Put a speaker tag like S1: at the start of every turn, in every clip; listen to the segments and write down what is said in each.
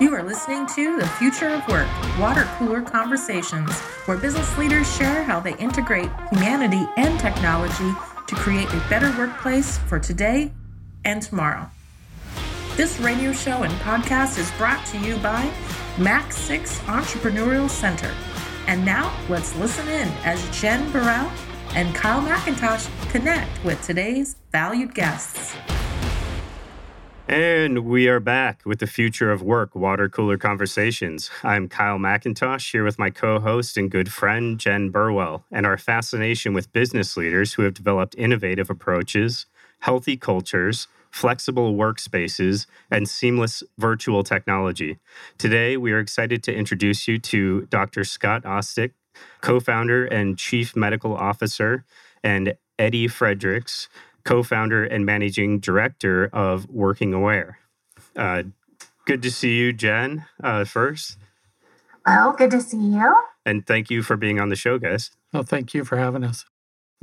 S1: You are listening to The Future of Work Water Cooler Conversations, where business leaders share how they integrate humanity and technology to create a better workplace for today and tomorrow. This radio show and podcast is brought to you by Max 6 Entrepreneurial Center. And now let's listen in as Jen Burrell and Kyle McIntosh connect with today's valued guests.
S2: And we are back with the future of work water cooler conversations. I'm Kyle McIntosh here with my co host and good friend, Jen Burwell, and our fascination with business leaders who have developed innovative approaches, healthy cultures, flexible workspaces, and seamless virtual technology. Today, we are excited to introduce you to Dr. Scott Ostdiek, co founder and chief medical officer, and Eddie Fredericks, co founder and managing director of WorkingAware. Uh, good to see you, Jen, uh, first.
S3: Well, good to see you.
S2: And thank you for being on the show, guys.
S4: Oh, thank you for having us.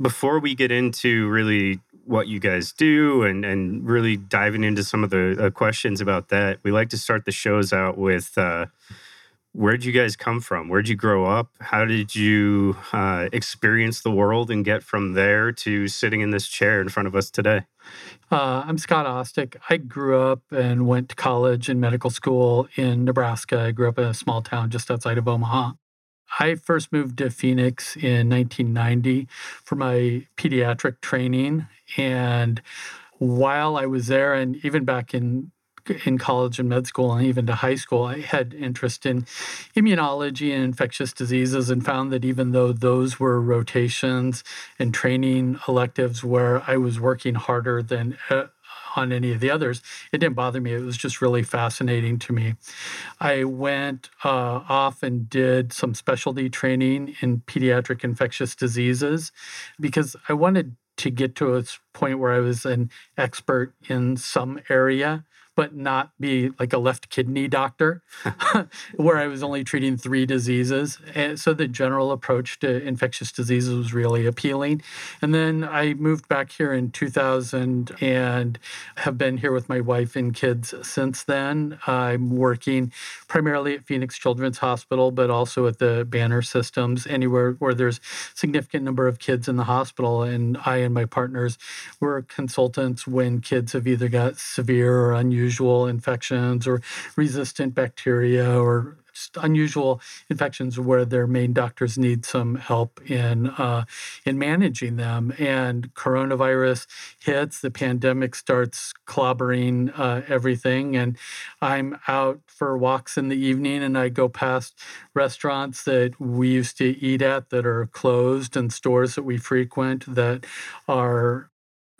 S2: Before we get into really what you guys do and, and really diving into some of the uh, questions about that, we like to start the shows out with uh, where'd you guys come from? Where'd you grow up? How did you uh, experience the world and get from there to sitting in this chair in front of us today?
S4: Uh, I'm Scott Ostdiek. I grew up and went to college and medical school in Nebraska. I grew up in a small town just outside of Omaha. I first moved to Phoenix in 1990 for my pediatric training. And while I was there, and even back in in college and med school and even to high school, I had interest in immunology and infectious diseases and found that even though those were rotations and training electives where I was working harder than uh, on any of the others, it didn't bother me. It was just really fascinating to me. I went uh, off and did some specialty training in pediatric infectious diseases because I wanted to get to a point where I was an expert in some area but not be like a left kidney doctor, where I was only treating three diseases. And so the general approach to infectious diseases was really appealing. And then I moved back here in 2000 and have been here with my wife and kids since then. I'm working primarily at Phoenix Children's Hospital, but also at the Banner Systems, anywhere where there's significant number of kids in the hospital. And I and my partners were consultants when kids have either got severe or unusual unusual infections or resistant bacteria or just unusual infections where their main doctors need some help in uh, in managing them. And coronavirus hits, the pandemic starts clobbering uh, everything, and I'm out for walks in the evening, and I go past restaurants that we used to eat at that are closed, and stores that we frequent that are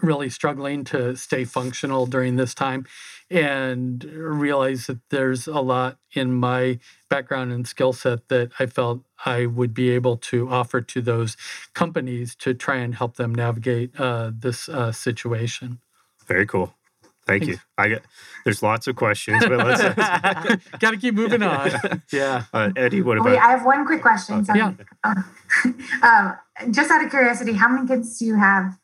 S4: really struggling to stay functional during this time and realize that there's a lot in my background and skill set that I felt I would be able to offer to those companies to try and help them navigate uh, this uh, situation.
S2: Very cool. Thank Thanks. you. I get there's lots of questions, but let's
S4: got to keep moving on.
S2: yeah, uh, Eddie, what about?
S3: Wait, I have one quick question. Sorry. Yeah. um, just out of curiosity, how many kids do you have?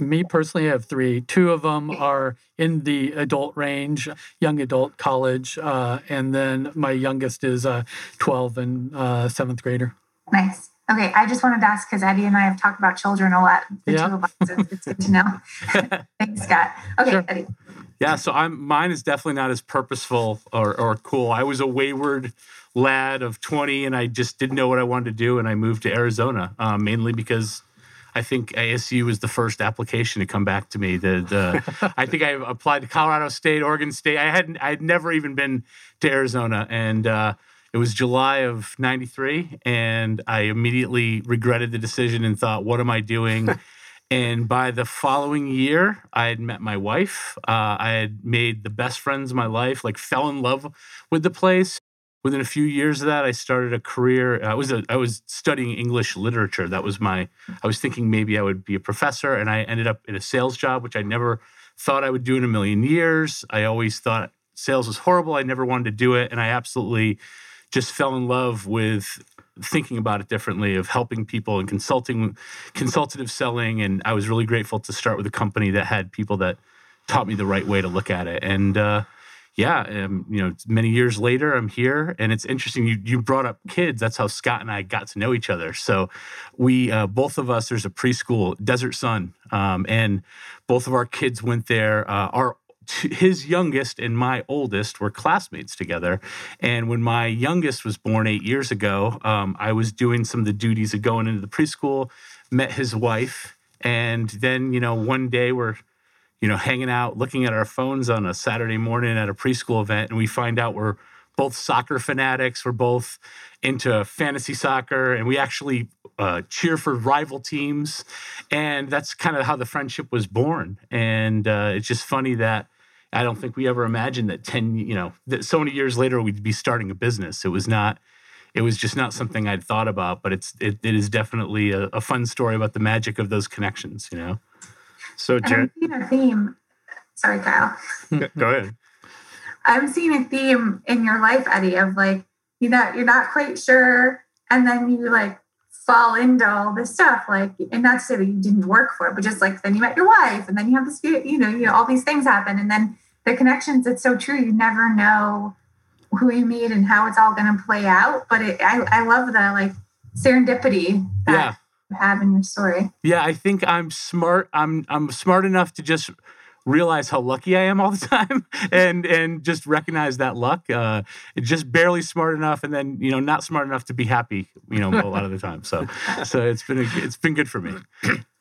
S4: Me personally, I have three. Two of them are in the adult range, young adult college, uh, and then my youngest is uh, 12 and uh, seventh grader.
S3: Nice. Okay, I just wanted to ask because Eddie and I have talked about children a lot. The yeah. two of us, it's good to know. Thanks, Scott. Okay, sure. Eddie.
S5: Yeah, so I'm mine is definitely not as purposeful or, or cool. I was a wayward lad of 20 and I just didn't know what I wanted to do and I moved to Arizona uh, mainly because I think ASU was the first application to come back to me. The the I think I applied to Colorado State, Oregon State. I hadn't I had never even been to Arizona, and uh, it was July of '93, and I immediately regretted the decision and thought, "What am I doing?" and by the following year, I had met my wife. Uh, I had made the best friends of my life. Like fell in love with the place within a few years of that, I started a career. I was a, I was studying English literature. That was my. I was thinking maybe I would be a professor, and I ended up in a sales job, which I never thought I would do in a million years. I always thought sales was horrible. I never wanted to do it, and I absolutely just fell in love with thinking about it differently of helping people and consulting consultative selling and i was really grateful to start with a company that had people that taught me the right way to look at it and uh, yeah, um, you know, many years later, I'm here, and it's interesting. You you brought up kids. That's how Scott and I got to know each other. So, we uh, both of us. There's a preschool, Desert Sun, um, and both of our kids went there. Uh, our his youngest and my oldest were classmates together. And when my youngest was born eight years ago, um, I was doing some of the duties of going into the preschool, met his wife, and then you know one day we're you know, hanging out, looking at our phones on a Saturday morning at a preschool event, and we find out we're both soccer fanatics. We're both into fantasy soccer, and we actually uh, cheer for rival teams. And that's kind of how the friendship was born. And uh, it's just funny that I don't think we ever imagined that 10, you know, that so many years later we'd be starting a business. It was not. It was just not something I'd thought about, but it's it, it is definitely a, a fun story about the magic of those connections, you know.
S2: So,
S3: Jen, I'm seeing a theme. Sorry, Kyle.
S2: Go ahead.
S3: I'm seeing a theme in your life, Eddie, of like you know you're not quite sure, and then you like fall into all this stuff. Like, and not to say that you didn't work for it, but just like then you met your wife, and then you have this, you know, you know, all these things happen, and then the connections. It's so true. You never know who you meet and how it's all going to play out. But it, I, I love the like serendipity. That,
S5: yeah
S3: have in your story.
S5: Yeah, I think I'm smart. I'm I'm smart enough to just realize how lucky I am all the time and and just recognize that luck. Uh, just barely smart enough, and then you know not smart enough to be happy. You know, a lot of the time. So so it's been a, it's been good for me.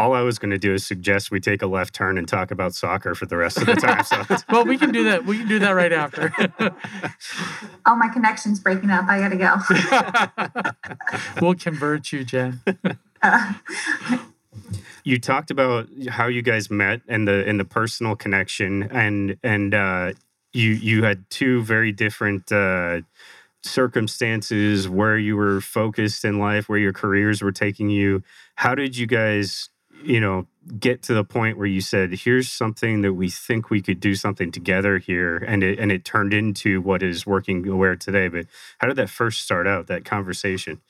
S2: all I was going to do is suggest we take a left turn and talk about soccer for the rest of the time. So.
S4: well, we can do that. We can do that right after.
S3: oh, my connection's breaking up. I got
S4: to go. we'll convert you, Jen.
S2: you talked about how you guys met and the and the personal connection, and and uh, you you had two very different. Uh, circumstances where you were focused in life where your careers were taking you how did you guys you know, get to the point where you said, "Here's something that we think we could do something together here," and it and it turned into what is WorkingAware today. But how did that first start out? That conversation.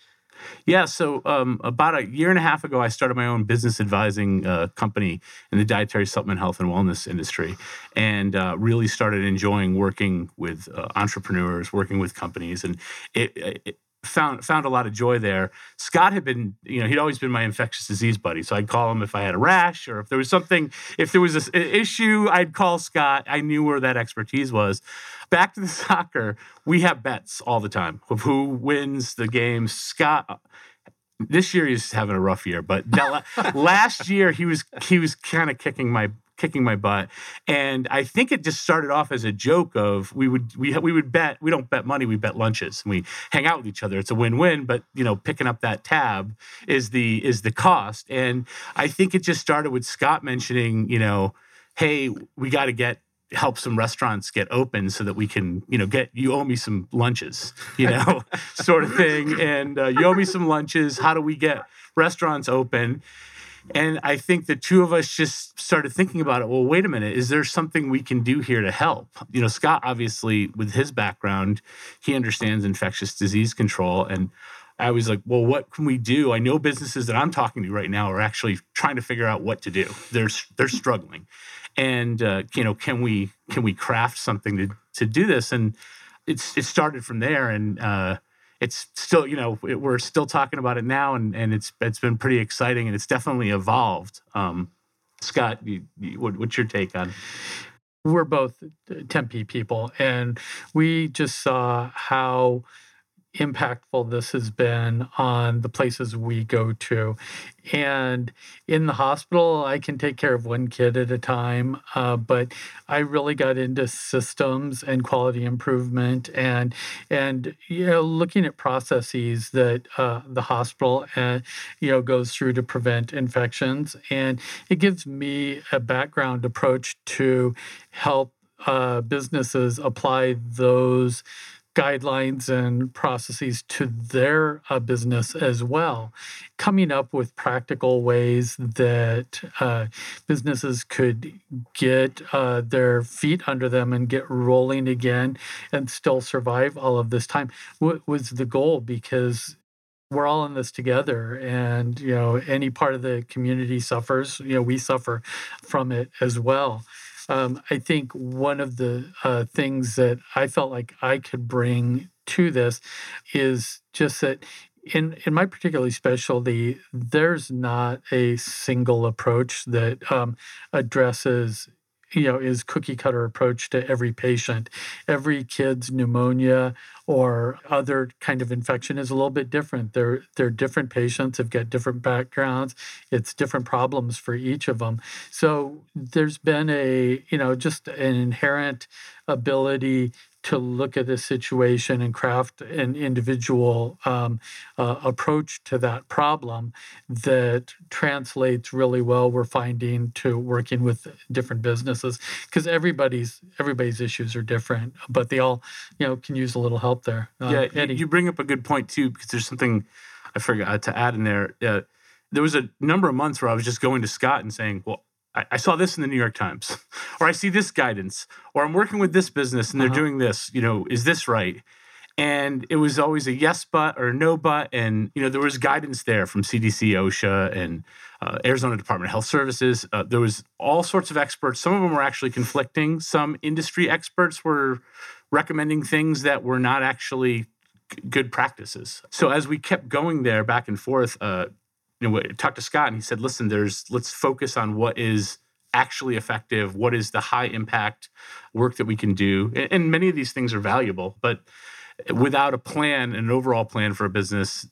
S5: Yeah, so um, about a year and a half ago, I started my own business advising uh, company in the dietary supplement health and wellness industry, and uh, really started enjoying working with uh, entrepreneurs, working with companies, and it, it found found a lot of joy there. Scott had been, you know, he'd always been my infectious disease buddy. So I'd call him if I had a rash or if there was something, if there was an issue, I'd call Scott. I knew where that expertise was. Back to the soccer, we have bets all the time of who wins the game. Scott this year he's having a rough year, but last year he was he was kind of kicking my kicking my butt. And I think it just started off as a joke of we would we we would bet we don't bet money we bet lunches and we hang out with each other. It's a win win, but you know picking up that tab is the is the cost. And I think it just started with Scott mentioning you know hey we got to get help some restaurants get open so that we can you know get you owe me some lunches you know sort of thing and uh, you owe me some lunches how do we get restaurants open and I think the two of us just started thinking about it. Well, wait a minute, is there something we can do here to help? You know, Scott, obviously, with his background, he understands infectious disease control. And I was like, well, what can we do? I know businesses that I'm talking to right now are actually trying to figure out what to do. They're they're struggling, and uh, you know, can we can we craft something to to do this? And it's it started from there, and uh, it's still you know it, we're still talking about it now and and it's it's been pretty exciting and it's definitely evolved. Um, scott you, you, what, what's your take on
S4: we're both tempe people and we just saw how impactful this has been on the places we go to. And in the hospital, I can take care of one kid at a time, uh, but I really got into systems and quality improvement, and and you know looking at processes that uh, the hospital uh, you know goes through to prevent infections, and it gives me a background approach to help uh, businesses apply those guidelines and processes to their uh, business as well, coming up with practical ways that uh, businesses could get uh, their feet under them and get rolling again and still survive all of this time w- was the goal because we're all in this together and you know any part of the community suffers you know we suffer from it as well um, I think one of the uh, things that I felt like I could bring to this is just that in in my particular specialty, there's not a single approach that um, addresses you know is cookie cutter approach to every patient. Every kid's pneumonia or other kind of infection is a little bit different. They're they're different patients have got different backgrounds. It's different problems for each of them so there's been a you know just an inherent ability to look at a situation and craft an individual um, uh, approach to that problem that translates really well we're finding to working with different businesses. Because everybody's everybody's issues are different but they all you know can use a little help there.
S5: Uh, yeah Eddie. you bring up a good point too because there's something i forgot to add in there. Uh, there was a number of months where i was just going to scott and saying well I, I saw this in the New York Times, or I see this guidance, or I'm working with this business and they're uh-huh. doing this. You know, is this right? And it was always a yes but or no but, and you know there was guidance there from CDC, OSHA, and uh, Arizona Department of Health Services. Uh, there was all sorts of experts. Some of them were actually conflicting. Some industry experts were recommending things that were not actually good practices. So as we kept going there back and forth, uh, you know, talked to Scott and he said, listen, there's let's focus on what is actually effective, what is the high impact work that we can do. And, and many of these things are valuable, but without a plan, an overall plan for a business,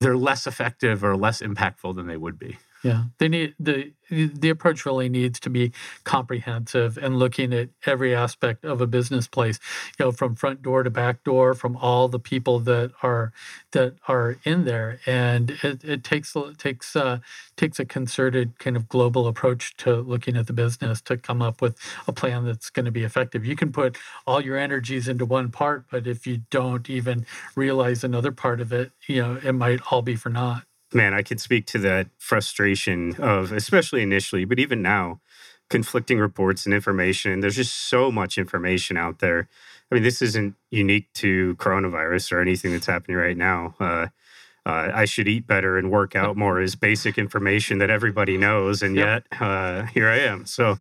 S5: they're less effective or less impactful than they would be.
S4: Yeah, they need the the approach really needs to be comprehensive and looking at every aspect of a business place, you know, from front door to back door, from all the people that are that are in there, and it, it takes it takes uh, takes a concerted kind of global approach to looking at the business to come up with a plan that's going to be effective. You can put all your energies into one part, but if you don't even realize another part of it, you know, it might all be for naught.
S2: Man, I can speak to that frustration of, especially initially, but even now, conflicting reports and information. There's just so much information out there. I mean, this isn't unique to coronavirus or anything that's happening right now. Uh, uh, I should eat better and work out more is basic information that everybody knows, and yet uh, here I am. So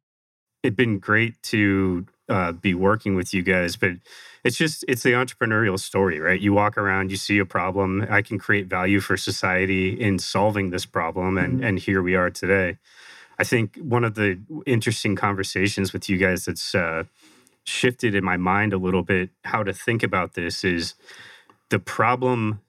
S2: it'd been great to uh, be working with you guys, but it's just it's the entrepreneurial story right you walk around you see a problem i can create value for society in solving this problem and mm-hmm. and here we are today i think one of the interesting conversations with you guys that's uh, shifted in my mind a little bit how to think about this is the problem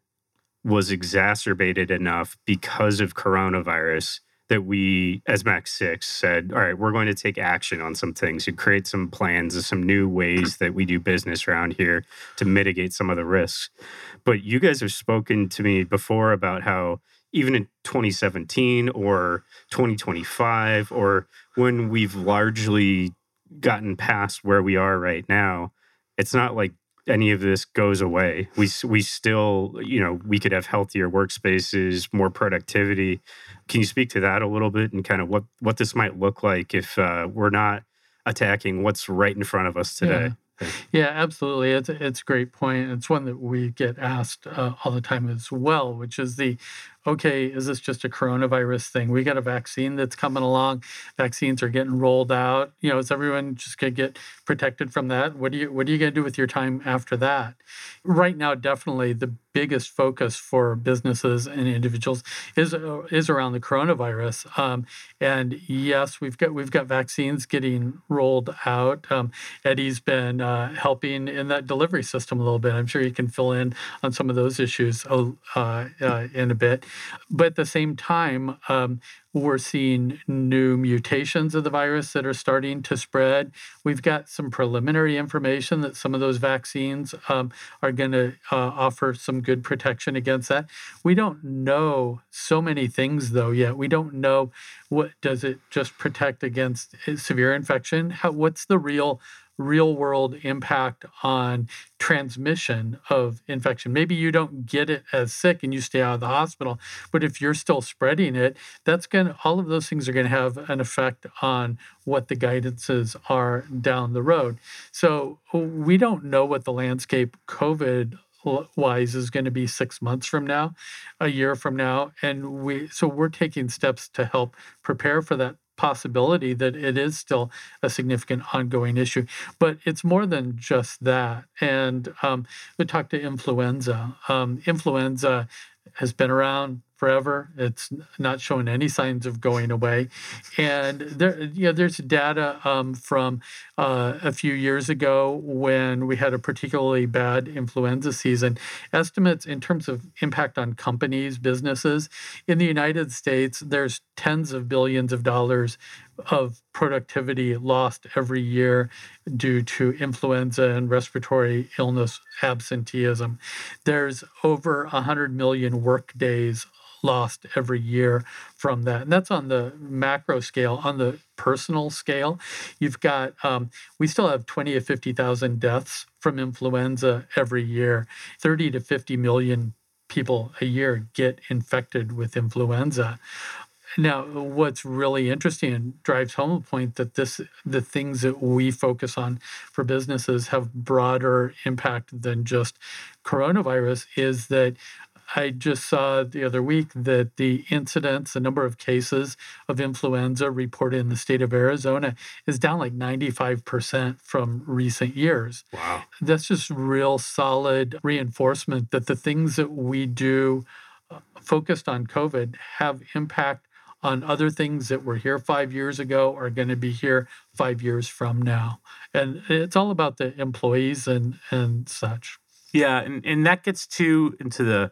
S2: was exacerbated enough because of coronavirus that we, as Max Six, said, all right, we're going to take action on some things and create some plans and some new ways that we do business around here to mitigate some of the risks. But you guys have spoken to me before about how even in 2017 or 2025, or when we've largely gotten past where we are right now, it's not like any of this goes away. We we still, you know, we could have healthier workspaces, more productivity. Can you speak to that a little bit and kind of what what this might look like if uh, we're not attacking what's right in front of us today?
S4: Yeah, yeah absolutely. It's it's a great point. It's one that we get asked uh, all the time as well, which is the okay, is this just a coronavirus thing? We got a vaccine that's coming along. Vaccines are getting rolled out. You know, is everyone just gonna get protected from that? What do you what are you gonna do with your time after that? Right now, definitely the biggest focus for businesses and individuals is uh, is around the coronavirus. Um, and yes, we've got we've got vaccines getting rolled out. Um, Eddie's been uh, helping in that delivery system a little bit. I'm sure you can fill in on some of those issues uh, uh in a bit. But at the same time, um, we're seeing new mutations of the virus that are starting to spread. We've got some preliminary information that some of those vaccines um, are going to uh, offer some good protection against that. We don't know so many things though yet. We don't know what does it just protect against uh, severe infection. How, what's the real real world impact on transmission of infection. Maybe you don't get it as sick and you stay out of the hospital, but if you're still spreading it, that's going to, all of those things are going to have an effect on what the guidances are down the road. So we don't know what the landscape COVID wise is going to be six months from now, a year from now, and we so we're taking steps to help prepare for that possibility that it is still a significant ongoing issue. But it's more than just that. And um, we talked to influenza. Um, influenza has been around forever. It's not showing any signs of going away. And there, you know, there's data um, from uh, a few years ago when we had a particularly bad influenza season. Estimates in terms of impact on companies, businesses in the United States, there's tens of billions of dollars of productivity lost every year due to influenza and respiratory illness absenteeism. There's over 100 million work days lost every year from that. And that's on the macro scale. On the personal scale, you've got, um, we still have 20 to 50,000 deaths from influenza every year. 30 to 50 million people a year get infected with influenza. Now, what's really interesting and drives home a point that this the things that we focus on for businesses have broader impact than just coronavirus is that I just saw the other week that the incidence, the number of cases of influenza reported in the state of Arizona is down like 95% from recent years.
S2: Wow.
S4: That's just real solid reinforcement that the things that we do uh, focused on COVID have impact on other things that were here five years ago are going to be here five years from now. And it's all about the employees and, and such.
S5: Yeah, and, and that gets to into the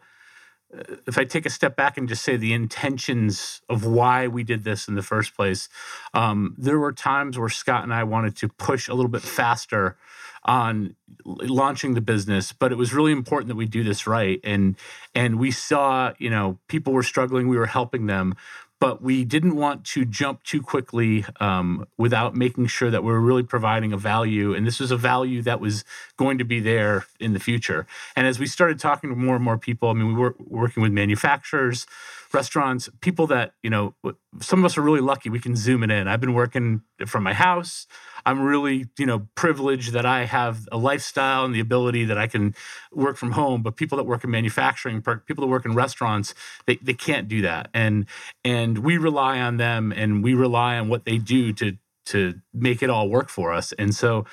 S5: if I take a step back and just say the intentions of why we did this in the first place, um, there were times where Scott and I wanted to push a little bit faster on launching the business, but it was really important that we do this right. And and we saw, you know, people were struggling, we were helping them, but we didn't want to jump too quickly um, without making sure that we were really providing a value. And this was a value that was going to be there in the future. And as we started talking to more and more people, I mean, we were working with manufacturers, restaurants, people that, you know, some of us are really lucky we can zoom it in. I've been working from my house. I'm really, you know, privileged that I have a lifestyle and the ability that I can work from home. But people that work in manufacturing, people that work in restaurants, they, they can't do that. And and we rely on them and we rely on what they do to to make it all work for us. And so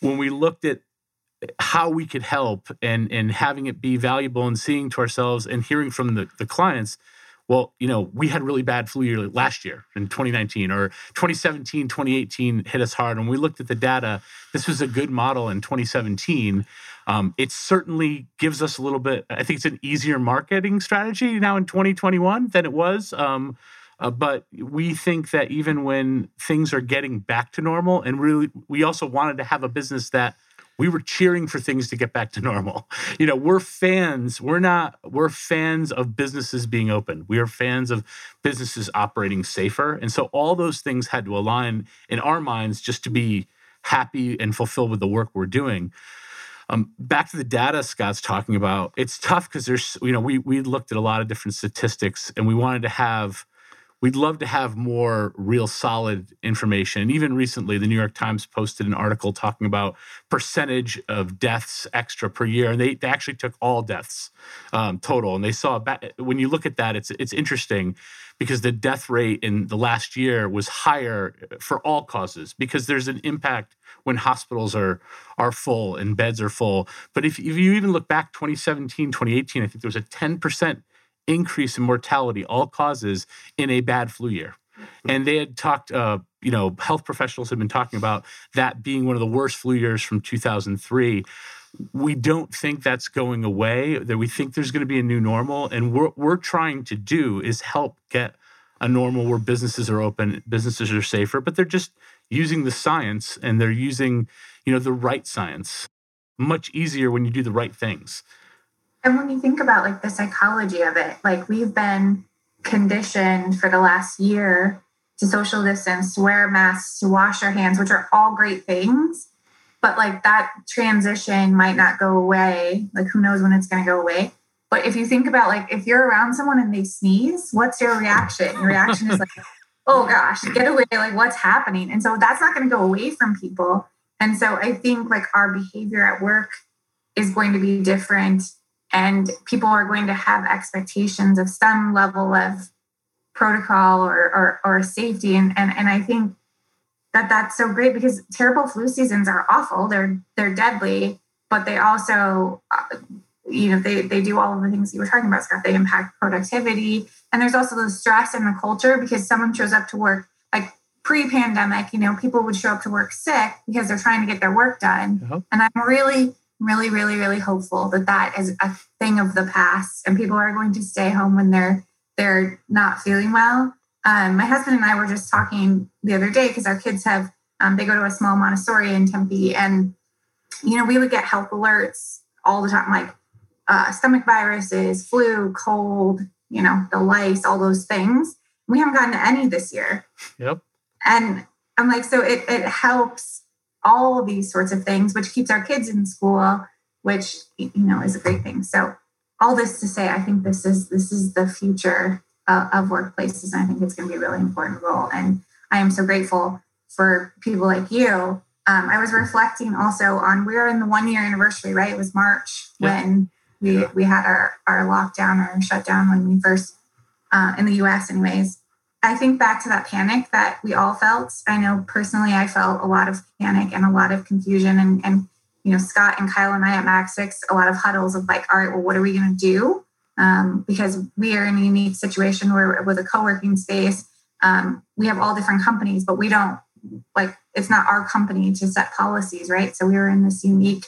S5: when we looked at how we could help and and having it be valuable and seeing to ourselves and hearing from the, the clients well, you know, we had really bad flu year last year in 2019 or 2017, 2018 hit us hard. And we looked at the data, this was a good model in 2017. Um, it certainly gives us a little bit, I think it's an easier marketing strategy now in 2021 than it was. Um, uh, but we think that even when things are getting back to normal, and really, we also wanted to have a business that we were cheering for things to get back to normal. You know, we're fans. We're not, we're fans of businesses being open. We are fans of businesses operating safer. And so all those things had to align in our minds just to be happy and fulfilled with the work we're doing. Um, back to the data Scott's talking about, it's tough because there's, you know, we we looked at a lot of different statistics and we wanted to have we'd love to have more real solid information. And even recently, the New York Times posted an article talking about percentage of deaths extra per year, and they, they actually took all deaths um, total. And they saw when you look at that, it's it's interesting because the death rate in the last year was higher for all causes because there's an impact when hospitals are are full and beds are full. But if, if you even look back 2017, 2018, I think there was a 10% increase in mortality, all causes, in a bad flu year. Mm-hmm. And they had talked, uh, you know, health professionals had been talking about that being one of the worst flu years from 2003. We don't think that's going away, that we think there's going to be a new normal. And what we're trying to do is help get a normal where businesses are open, businesses are safer, but they're just using the science and they're using, you know, the right science. Much easier when you do the right things.
S3: And when you think about like the psychology of it, like we've been conditioned for the last year to social distance, to wear masks, to wash our hands, which are all great things. But like that transition might not go away. Like who knows when it's going to go away. But if you think about like if you're around someone and they sneeze, what's your reaction? Your reaction is like, oh gosh, get away. Like what's happening? And so that's not going to go away from people. And so I think like our behavior at work is going to be different and people are going to have expectations of some level of protocol or, or, or safety. And, and, and I think that that's so great because terrible flu seasons are awful. They're, they're deadly, but they also, uh, you know, they, they do all of the things you were talking about, Scott. They impact productivity. And there's also the stress and the culture because someone shows up to work like pre-pandemic, you know, people would show up to work sick because they're trying to get their work done. Uh-huh. And I'm really, really, really, really hopeful that that is a thing of the past and people are going to stay home when they're they're not feeling well. Um, my husband and I were just talking the other day because our kids have um, they go to a small Montessori in Tempe, and you know we would get health alerts all the time, like uh, stomach viruses, flu, cold, you know, the lice, all those things. We haven't gotten any this year.
S4: Yep.
S3: And I'm like, so it it helps all these sorts of things, which keeps our kids in school, which you know is a great thing. So all this to say, I think this is this is the future of, of workplaces, and I think it's going to be a really important role. And I am so grateful for people like you. Um, I was reflecting also on we are in the one year anniversary, right? It was March yeah. when we we had our our lockdown or shutdown when we first uh, in the U.S. Anyways, I think back to that panic that we all felt. I know personally, I felt a lot of panic and a lot of confusion and and you know, Scott and Kyle and I at Max Six, a lot of huddles of like, all right, well, what are we going to do? Um, because we are in a unique situation where with a co-working space, um, we have all different companies, but we don't like it's not our company to set policies, right? So we were in this unique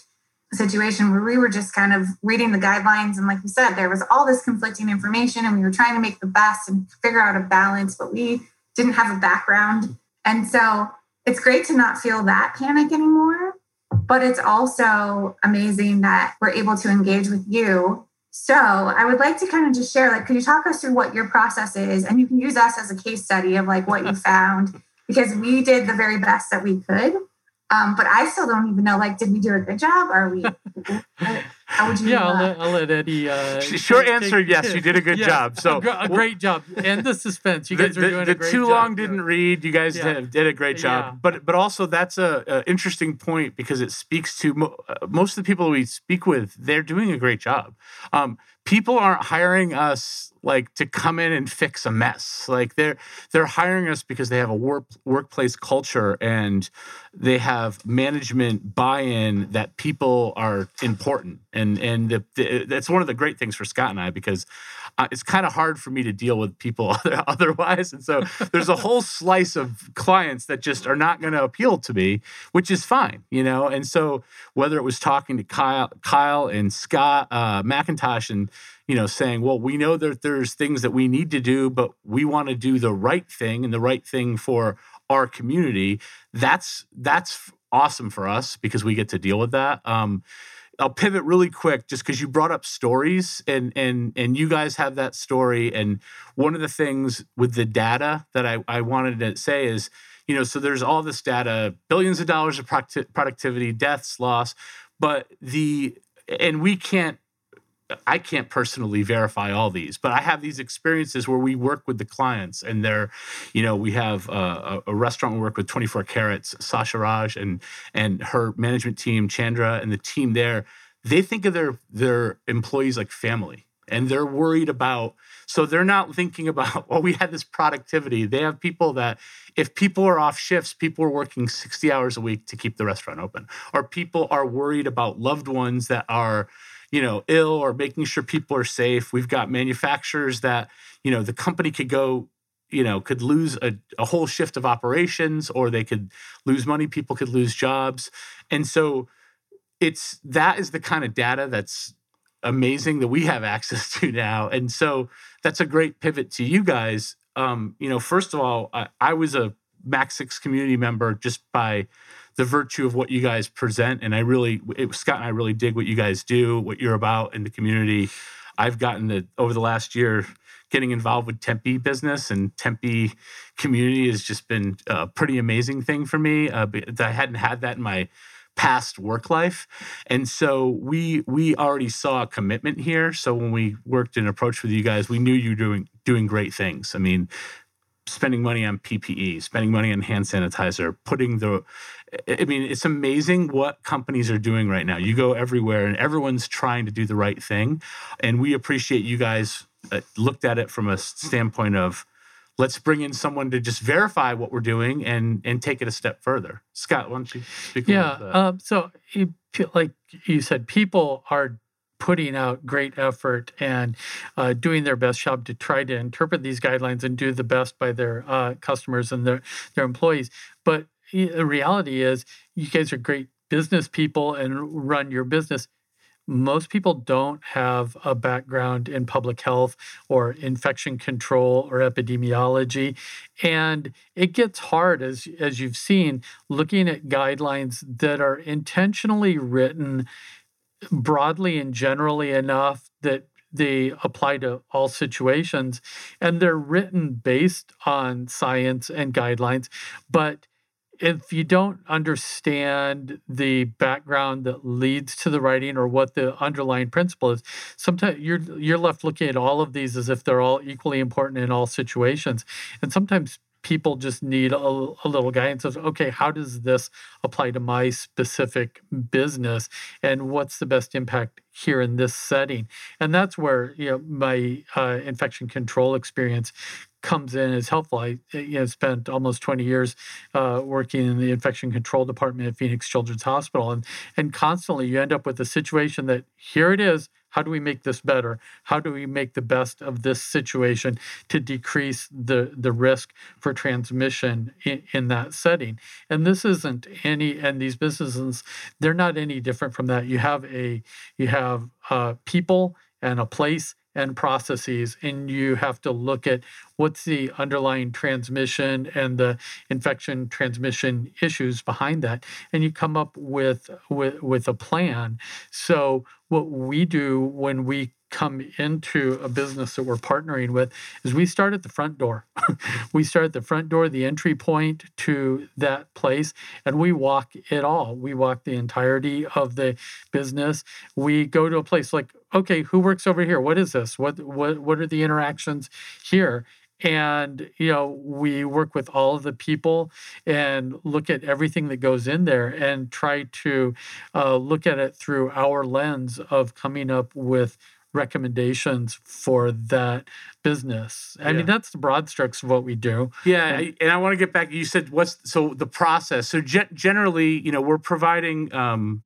S3: situation where we were just kind of reading the guidelines and like you said there was all this conflicting information and we were trying to make the best and figure out a balance but we didn't have a background and so it's great to not feel that panic anymore but it's also amazing that we're able to engage with you. So I would like to kind of just share, like, could you talk us through what your process is? And you can use us as a case study of like what you found, because we did the very best that we could. Um, but I still don't even know, like, did we do a good job? Are we? How would you?
S4: Yeah, I'll let, I'll let, Eddie. Uh,
S5: Short answer: Yes, you did a good yeah, job. So
S4: a, great job, and the suspense. You guys
S5: the,
S4: are doing
S5: the,
S4: a great
S5: too
S4: job.
S5: long didn't read. You guys yeah. did, did, a great job. Yeah. But but also that's a, a, interesting point because it speaks to mo- uh, most of the people we speak with. They're doing a great job. Um, people aren't hiring us like to come in and fix a mess. Like they're they're hiring us because they have a work workplace culture and they have management buy-in that people are important. And and the, the, that's one of the great things for Scott and I because uh, it's kind of hard for me to deal with people otherwise. And so there's a whole slice of clients that just are not going to appeal to me, which is fine, you know. And so whether it was talking to Kyle, Kyle and Scott uh, McIntosh and you know, saying, well, we know that there's things that we need to do, but we want to do the right thing and the right thing for our community. That's that's awesome for us because we get to deal with that. Um, I'll pivot really quick just because you brought up stories and and and you guys have that story. And one of the things with the data that I, I wanted to say is, you know, so there's all this data, billions of dollars of productivity, deaths, loss, but the and we can't I can't personally verify all these, but I have these experiences where we work with the clients, and they're, you know, we have a, a restaurant we work with, 24 Carrots, Sasha Raj, and and her management team, Chandra, and the team there. They think of their their employees like family, and they're worried about. So they're not thinking about, well, we had this productivity. They have people that, if people are off shifts, people are working 60 hours a week to keep the restaurant open, or people are worried about loved ones that are you know ill or making sure people are safe. We've got manufacturers that you know the company could go you know could lose a, a whole shift of operations or they could lose money people could lose jobs. And so it's that is the kind of data that's amazing that we have access to now. And so that's a great pivot to you guys. Um, you know first of all I, I was a max six community member just by the virtue of what you guys present. And I really, it, Scott and I really dig what you guys do, what you're about in the community. I've gotten to, over the last year, getting involved with Tempe business and Tempe community has just been a pretty amazing thing for me. Uh, I hadn't had that in my past work life and so we we already saw a commitment here so when we worked and approached with you guys we knew you were doing doing great things i mean spending money on ppe spending money on hand sanitizer putting the I mean, it's amazing what companies are doing right now. You go everywhere and everyone's trying to do the right thing. And we appreciate you guys uh, looked at it from a standpoint of let's bring in someone to just verify what we're doing and and take it a step further. Scott, why don't you speak?
S4: Yeah. Um, so, like you said, people are putting out great effort and uh, doing their best job to try to interpret these guidelines and do the best by their uh, customers and their their employees. But the reality is, you guys are great business people and run your business most people don't have a background in public health or infection control or epidemiology and it gets hard as as you've seen looking at guidelines that are intentionally written broadly and generally enough that they apply to all situations and they're written based on science and guidelines but if you don't understand the background that leads to the writing or what the underlying principle is, sometimes you're you're left looking at all of these as if they're all equally important in all situations. And sometimes people just need a, a, little guidance of okay how does this apply to my specific business and what's the best impact here in this setting and that's where you know my uh, infection control experience comes in as helpful. I you know, spent almost 20 years uh, working in the infection control department at Phoenix Children's Hospital, and and constantly you end up with a situation that here it is. How do we make this better? How do we make the best of this situation to decrease the the risk for transmission in, in that setting? And this isn't any and these businesses they're not any different from that. You have a you have uh, people and a place and processes and you have to look at what's the underlying transmission and the infection transmission issues behind that and you come up with with, with a plan so what we do when we come into a business that we're partnering with is we start at the front door. we start at the front door, the entry point to that place, and we walk it all. We walk the entirety of the business. We go to a place like, okay, who works over here? What is this? What what what are the interactions here? and you know we work with all of the people and look at everything that goes in there and try to uh, look at it through our lens of coming up with recommendations for that business. I yeah. mean, that's the broad strokes of what we do.
S5: Yeah, and, I, and I want to get back. You said what's so the process. So ge- generally, you know, we're providing um,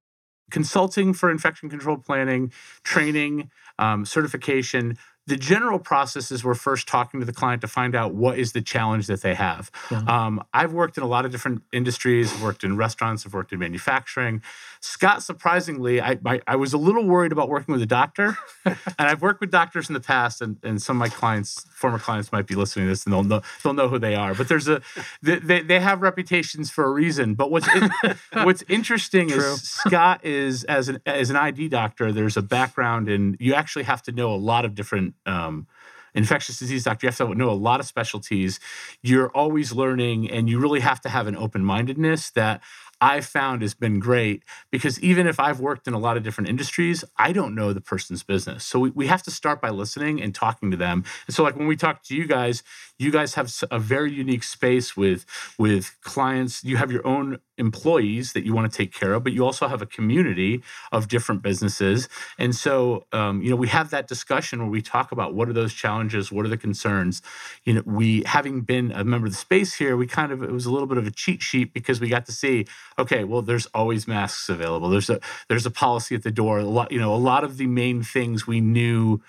S5: consulting for infection control planning, training, um, certification the general process is we're first talking to the client to find out what is the challenge that they have. Yeah. Um, I've worked in a lot of different industries. I've worked in restaurants. I've worked in manufacturing. Scott, surprisingly, I, I, I was a little worried about working with a doctor, and I've worked with doctors in the past, and, and some of my clients, former clients, might be listening to this, and they'll know they'll know who they are. But there's a they, they have reputations for a reason. But what's what's interesting True. is Scott is as an as an ID doctor. There's a background in you actually have to know a lot of different. Um, infectious disease doctor, you have to know a lot of specialties. You're always learning, and you really have to have an open mindedness that I've found has been great because even if I've worked in a lot of different industries, I don't know the person's business. So we, we have to start by listening and talking to them. And so, like when we talk to you guys, you guys have a very unique space with with clients. You have your own employees that you want to take care of, but you also have a community of different businesses. And so, um, you know, we have that discussion where we talk about what are those challenges, what are the concerns. You know, we having been a member of the space here, we kind of it was a little bit of a cheat sheet because we got to see, okay, well, there's always masks available. There's a there's a policy at the door. A lot, you know, a lot of the main things we knew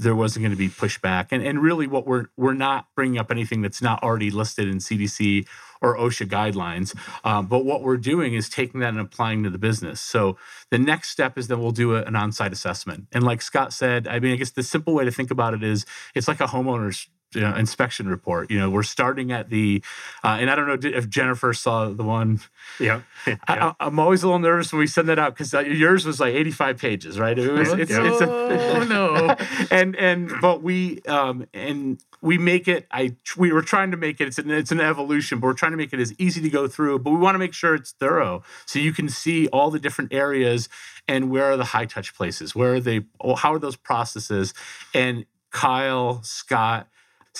S5: there wasn't going to be pushback. And and really, what we're we're not bringing up anything that's not already listed in CDC or OSHA guidelines. Um, but what we're doing is taking that and applying to the business. So the next step is that we'll do a, an on-site assessment. And like Scott said, I mean, I guess the simple way to think about it is it's like a homeowner's you know, inspection report. You know, we're starting at the, uh, and I don't know if Jennifer saw the one.
S2: Yeah, yeah.
S5: I, am always a little nervous when we send that out because uh, yours was like 85 pages, right? It was.
S4: It's, yeah. it's a, oh no.
S5: and and but we um and we make it. I we were trying to make it. It's an it's an evolution, but we're trying to make it as easy to go through. But we want to make sure it's thorough, so you can see all the different areas and where are the high touch places, where are they, how are those processes, and Kyle, Scott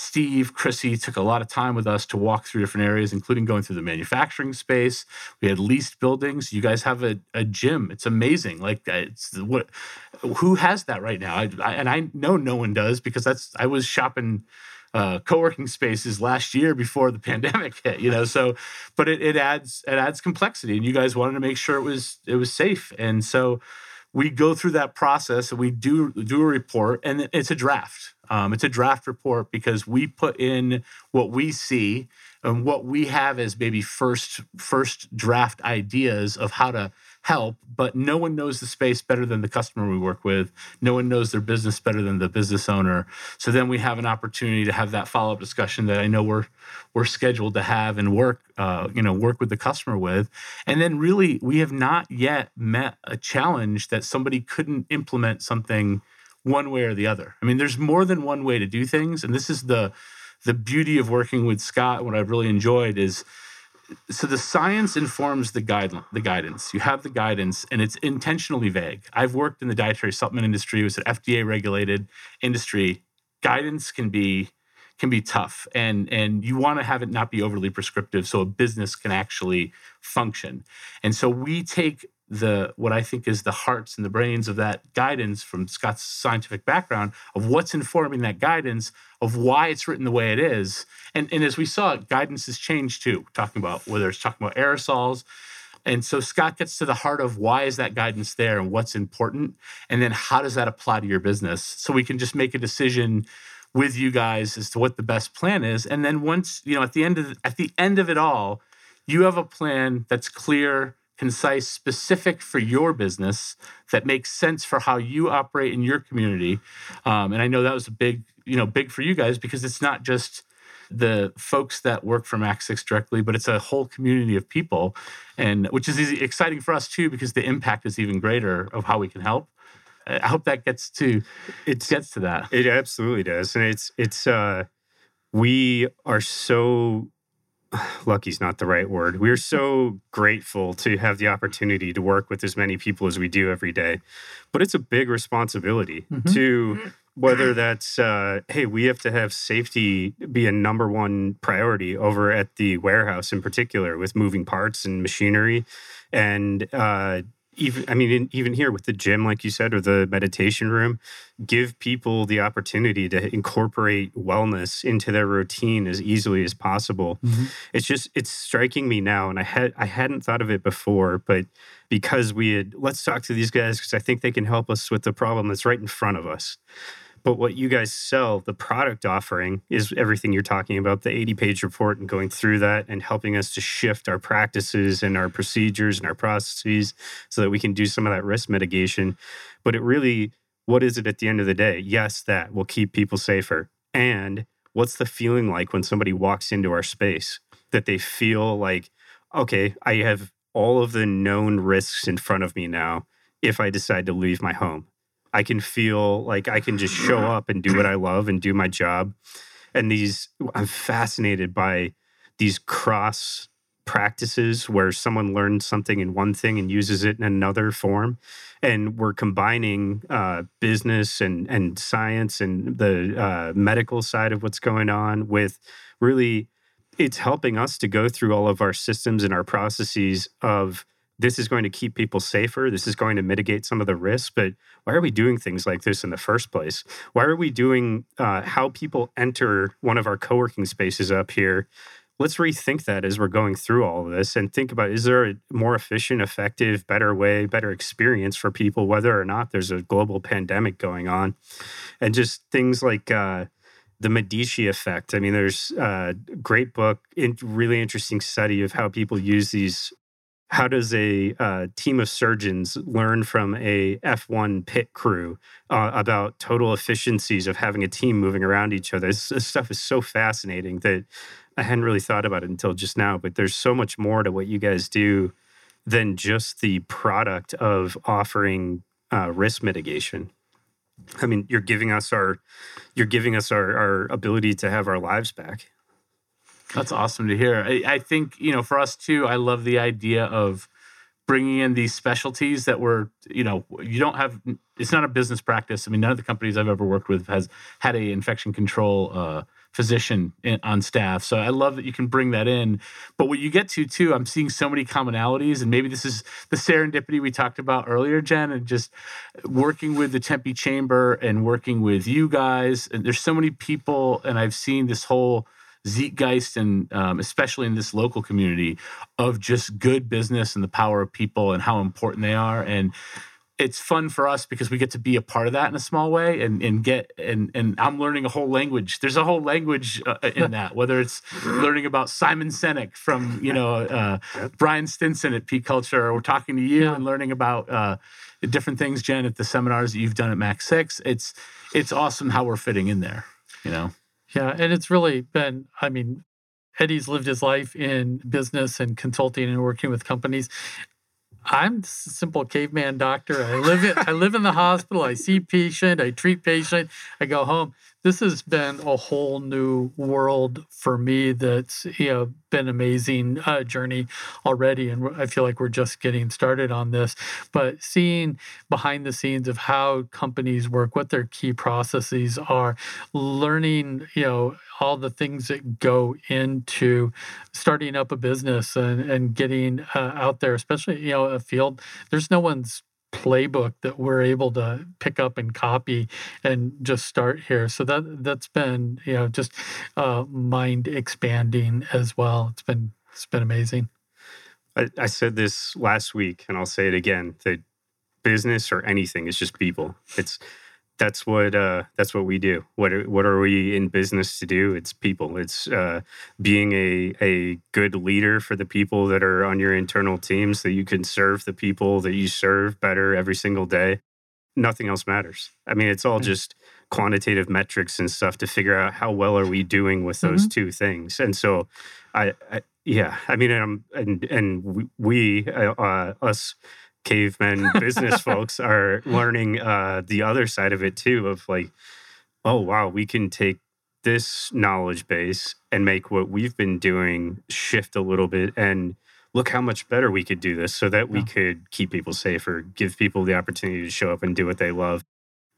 S5: Steve, Chrissy took a lot of time with us to walk through different areas, including going through the manufacturing space. We had leased buildings. You guys have a, a gym. It's amazing. Like it's what, who has that right now? I, I, and I know no one does because that's I was shopping uh, co-working spaces last year before the pandemic hit you know so but it, it adds it adds complexity and you guys wanted to make sure it was it was safe and so we go through that process and we do do a report and it's a draft. Um, it's a draft report because we put in what we see and what we have as maybe first first draft ideas of how to help but no one knows the space better than the customer we work with. No one knows their business better than the business owner. So then we have an opportunity to have that follow-up discussion that i know we're we're scheduled to have and work uh, you know work with the customer with. And then really we have not yet met a challenge that somebody couldn't implement something one way or the other. I mean there's more than one way to do things and this is the the beauty of working with Scott, what I've really enjoyed is so the science informs the guide the guidance. You have the guidance and it's intentionally vague. I've worked in the dietary supplement industry, it was an FDA regulated industry. Guidance can be can be tough and and you want to have it not be overly prescriptive so a business can actually function. And so we take the what I think is the hearts and the brains of that guidance from Scott's scientific background of what's informing that guidance of why it's written the way it is. And, and as we saw, guidance has changed too, talking about whether it's talking about aerosols. And so Scott gets to the heart of why is that guidance there and what's important, and then how does that apply to your business? So we can just make a decision with you guys as to what the best plan is. And then once, you know, at the end of at the end of it all, you have a plan that's clear concise, specific for your business that makes sense for how you operate in your community. Um, and I know that was a big, you know, big for you guys because it's not just the folks that work for Max Six directly, but it's a whole community of people, and which is exciting for us too because the impact is even greater of how we can help. I hope that gets to it gets to that.
S2: It absolutely does, and it's it's uh, we are so lucky's not the right word. We're so grateful to have the opportunity to work with as many people as we do every day. But it's a big responsibility mm-hmm. to mm-hmm. whether that's uh, hey, we have to have safety be a number one priority over at the warehouse in particular with moving parts and machinery and uh, even i mean even here with the gym like you said or the meditation room give people the opportunity to incorporate wellness into their routine as easily as possible mm-hmm. it's just it's striking me now and i had i hadn't thought of it before but because we had let's talk to these guys because i think they can help us with the problem that's right in front of us but what you guys sell, the product offering, is everything you're talking about the 80 page report and going through that and helping us to shift our practices and our procedures and our processes so that we can do some of that risk mitigation. But it really, what is it at the end of the day? Yes, that will keep people safer. And what's the feeling like when somebody walks into our space that they feel like, okay, I have all of the known risks in front of me now if I decide to leave my home. I can feel like I can just show up and do what I love and do my job. And these, I'm fascinated by these cross practices where someone learns something in one thing and uses it in another form. And we're combining uh, business and, and science and the uh, medical side of what's going on with really, it's helping us to go through all of our systems and our processes of this is going to keep people safer. This is going to mitigate some of the risks. But why are we doing things like this in the first place? Why are we doing uh, how people enter one of our co working spaces up here? Let's rethink that as we're going through all of this and think about is there a more efficient, effective, better way, better experience for people, whether or not there's a global pandemic going on? And just things like, uh, the Medici effect. I mean, there's a great book, in, really interesting study of how people use these how does a uh, team of surgeons learn from a F1 pit crew uh, about total efficiencies of having a team moving around each other? This, this, stuff is so fascinating that I hadn't really thought about it until just now. But there's so much more to what you guys do than just the product of offering uh, risk mitigation. I mean, you're giving us our, you're giving us our, our ability to have our lives back.
S5: That's awesome to hear. I, I, think you know, for us too, I love the idea of bringing in these specialties that were, you know, you don't have. It's not a business practice. I mean, none of the companies I've ever worked with has had a infection control uh, physician in, on staff. So I love that you can bring that in. But what you get to too, I'm seeing so many commonalities, and maybe this is the serendipity we talked about earlier, Jen, and just working with the Tempe Chamber and working with you guys. And there's so many people, and I've seen this whole zeitgeist and um, especially in this local community of just good business and the power of people and how important they are and it's fun for us because we get to be a part of that in a small way and, and get and and I'm learning a whole language. There's a whole language uh, in that, whether it's learning about Simon Sinek from you know uh, Brian Stinson at Peak Culture, or we're talking to you yeah. and learning about uh, different things, Jen, at the seminars that you've done at Max Six. It's it's awesome how we're fitting in there. You know.
S4: Yeah, and it's really been. I mean, Eddie's lived his life in business and consulting and working with companies. I'm a simple caveman doctor. I live in, I live in the hospital. I see patient. I treat patient. I go home this has been a whole new world for me that's you know been an amazing uh, journey already and i feel like we're just getting started on this. But seeing behind the scenes of how companies work what their key processes are learning you know all the things that go into starting up a business and, and getting uh, out there especially you know a field there's no one's playbook that we're able to pick up and copy and just start here. So that that's been you know just uh, mind expanding as well. It's been it's been amazing.
S2: I, I said this last week, and I'll say it again: that business or anything is just people. It's that's what uh, that's what we do. What are, what are we in business to do? It's people. It's uh, being a a good leader for the people that are on your internal teams, that you can serve the people that you serve better every single day. Nothing else matters. I mean, it's all just quantitative metrics and stuff to figure out how well are we doing with those mm-hmm. two things. And so, I, I yeah, I mean, and and and we, uh, uh us cavemen business folks are learning uh, the other side of it too of like oh wow we can take this knowledge base and make what we've been doing shift a little bit and look how much better we could do this so that we could keep people safer give people the opportunity to show up and do what they love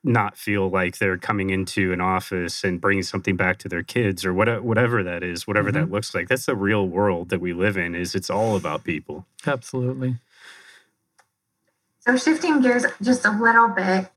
S2: not feel like they're coming into an office and bringing something back to their kids or whatever, whatever that is whatever mm-hmm. that looks like. That's the real world that we live in is it's all about people.
S4: Absolutely
S3: so shifting gears just a little bit,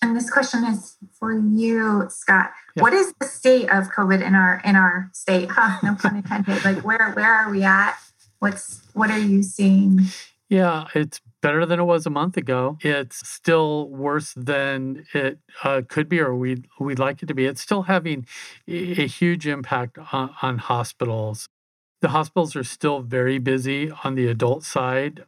S3: and this question is for you, Scott. What is the state of COVID in our in our state? Huh, no pun intended. like where where are we at? What's what are you seeing?
S4: Yeah, it's better than it was a month ago. It's still worse than it uh, could be, or we'd we'd like it to be. It's still having a, huge impact on, on hospitals. The hospitals are still very busy on the adult side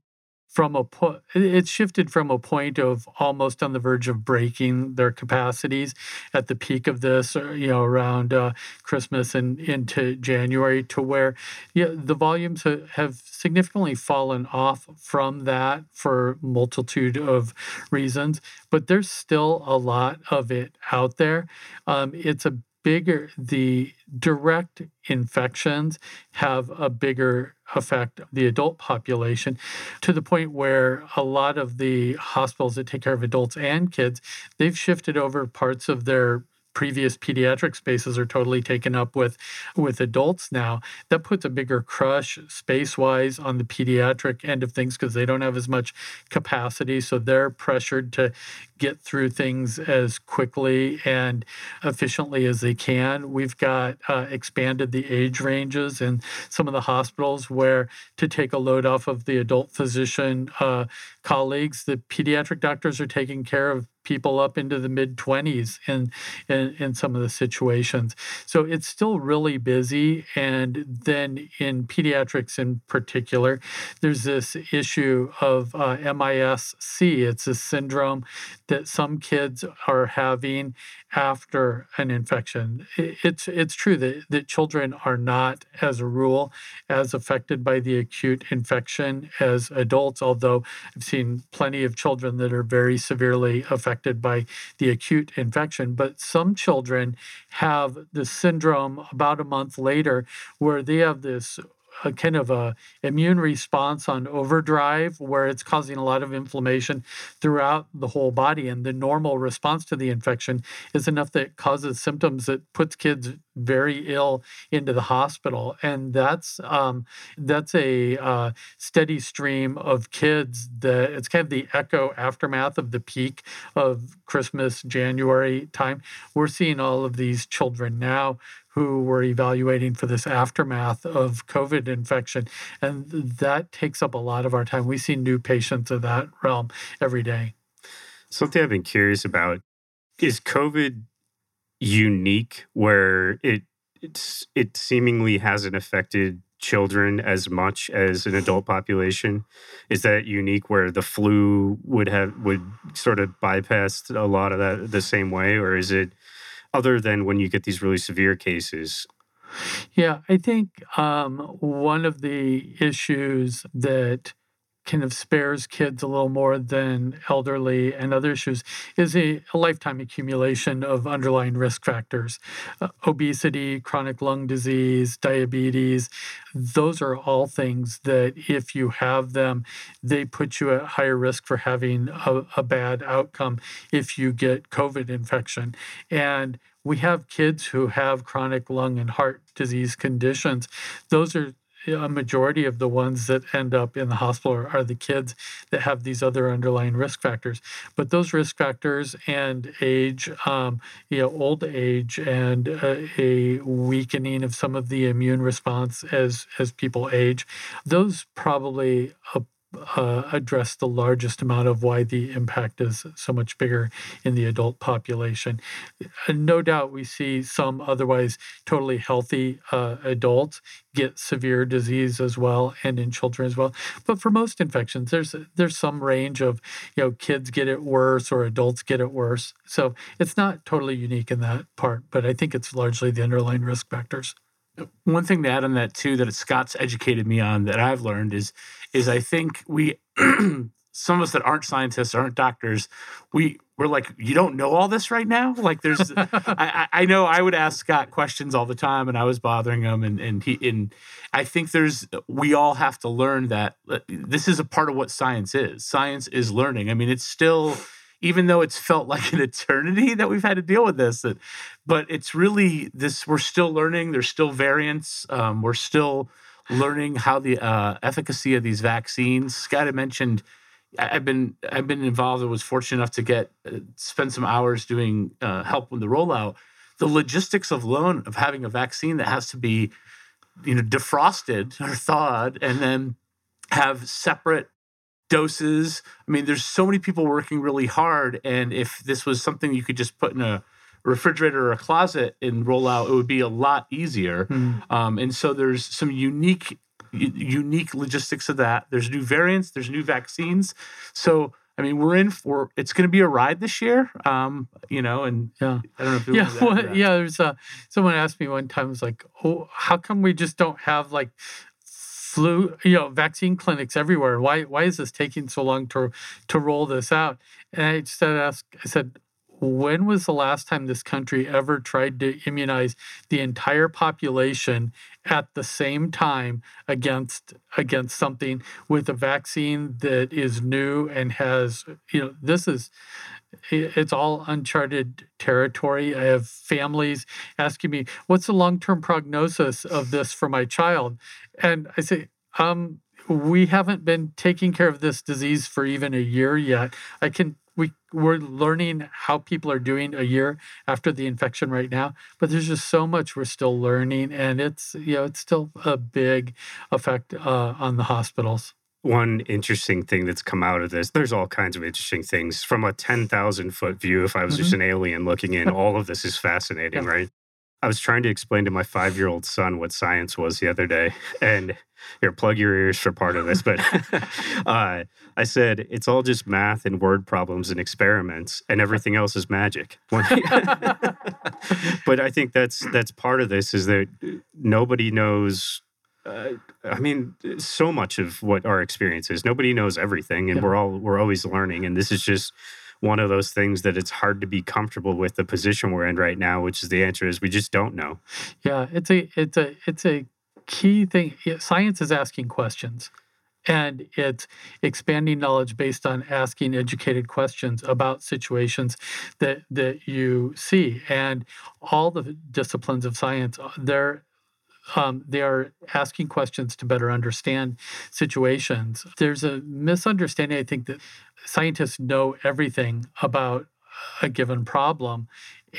S4: from a point it shifted from a point of almost on the verge of breaking their capacities at the peak of this uh, you know around uh, christmas and into january to where yeah the volumes have significantly fallen off from that for multitude of reasons but there's still a lot of it out there. Um, it's a bigger the direct infections have a bigger effect the adult population to the point where a lot of the hospitals that take care of adults and kids they've shifted over parts of their previous pediatric spaces are totally taken up with with adults now. That puts a bigger crush space wise on the pediatric end of things because they don't have as much capacity so they're pressured to get through things as quickly and efficiently as they can. We've got uh, expanded the age ranges in some of the hospitals where to take a load off of the adult physician uh, colleagues the pediatric doctors are taking care of people up into the mid 20s in, in, in some of the situations. So it's still really busy. And then in pediatrics in particular, there's this issue of uh, MIS-C. It's a syndrome that some kids are having after an infection. It's it's true that, that children are not, as a rule, as affected by the acute infection as adults, although I've seen plenty of children that are very severely affected by the acute infection. But some children have the syndrome about a month later where they have this a kind of a immune response on overdrive where it's causing a lot of inflammation throughout the whole body and the normal response to the infection is enough that causes symptoms that puts kids very ill into the hospital. And that's um, that's a uh, steady stream of kids that it's kind of the echo aftermath of the peak of christmas january time. We're seeing all of these children now who we're evaluating for this aftermath of COVID infection. And that takes up a lot of our time. We see new patients of that realm every day.
S2: Something I've been curious about is COVID unique where it it's, it seemingly hasn't affected children as much as an adult population is that unique where the flu would have would sort of bypass a lot of that the same way or is it other than when you get these really severe cases?
S4: Yeah, I think um, one of the issues that kind of spares kids a little more than elderly and other issues is a, a lifetime accumulation of underlying risk factors uh, obesity chronic lung disease diabetes those are all things that if you have them they put you at higher risk for having a, a bad outcome if you get covid infection and we have kids who have chronic lung and heart disease conditions. Those are a majority of the ones that end up in the hospital are, are, the kids that have these other underlying risk factors. But those risk factors and age, um, you know, old age and uh, a weakening of some of the immune response as as people age, those probably uh, address the largest amount of why the impact is so much bigger in the adult population. No doubt we see some otherwise totally healthy uh, adults get severe disease as well and in children as well. But for most infections, there's there's some range of, you know, kids get it worse or adults get it worse. So it's not totally unique in that part, but I think it's largely the underlying risk factors.
S5: One thing to add on that too that Scott's educated me on that I've learned is is I think we some of us that aren't scientists, aren't doctors, we we're like, you don't know all this right now. Like, there's, I, I know I would ask Scott questions all the time, and I was bothering him, and and he and I think there's we all have to learn that uh, this is a part of what science is. Science is learning. I mean, it's still even though it's felt like an eternity that we've had to deal with this that, but it's really this we're still learning there's still variants um, we're still learning how the uh, efficacy of these vaccines scott had mentioned i've been i've been involved and was fortunate enough to get uh, spend some hours doing uh, help with the rollout the logistics of loan of having a vaccine that has to be you know defrosted or thawed and then have separate doses. I mean, there's so many people working really hard, and if this was something you could just put in a refrigerator or a closet and roll out, it would be a lot easier. Mm. Um, and so there's some unique unique logistics of that. There's new variants, there's new vaccines. So I mean, we're in for it's going to be a ride this year. Um, you know, and
S4: yeah, I don't know if yeah, well, yeah. There's a someone asked me one time, was like, oh, how come we just don't have like flu, you know, vaccine clinics everywhere. Why why is this taking so long to to roll this out? And I just asked, I said, when was the last time this country ever tried to immunize the entire population at the same time against against something with a vaccine that is new and has you know this is it's all uncharted territory. I have families asking me, "What's the long-term prognosis of this for my child?" And I say, um, we haven't been taking care of this disease for even a year yet. I can we we're learning how people are doing a year after the infection right now, but there's just so much we're still learning, and it's you know it's still a big effect uh, on the hospitals.
S2: One interesting thing that's come out of this, there's all kinds of interesting things from a 10,000 foot view. If I was mm-hmm. just an alien looking in, all of this is fascinating, yeah. right? I was trying to explain to my five year old son what science was the other day. And here, plug your ears for part of this. But uh, I said, it's all just math and word problems and experiments, and everything else is magic. but I think that's that's part of this is that nobody knows. Uh, I mean, so much of what our experience is. Nobody knows everything, and yeah. we're all we're always learning. And this is just one of those things that it's hard to be comfortable with the position we're in right now, which is the answer is we just don't know.
S4: Yeah, it's a it's a it's a key thing science is asking questions and it's expanding knowledge based on asking educated questions about situations that that you see and all the disciplines of science uh, they're um, they are asking questions to better understand situations. There's a misunderstanding, I think, that scientists know everything about a given problem